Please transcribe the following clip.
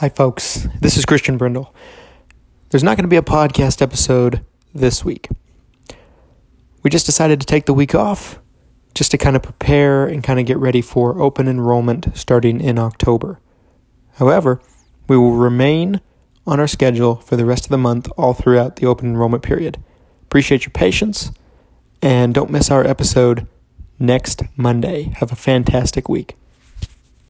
Hi, folks. This is Christian Brindle. There's not going to be a podcast episode this week. We just decided to take the week off just to kind of prepare and kind of get ready for open enrollment starting in October. However, we will remain on our schedule for the rest of the month all throughout the open enrollment period. Appreciate your patience and don't miss our episode next Monday. Have a fantastic week.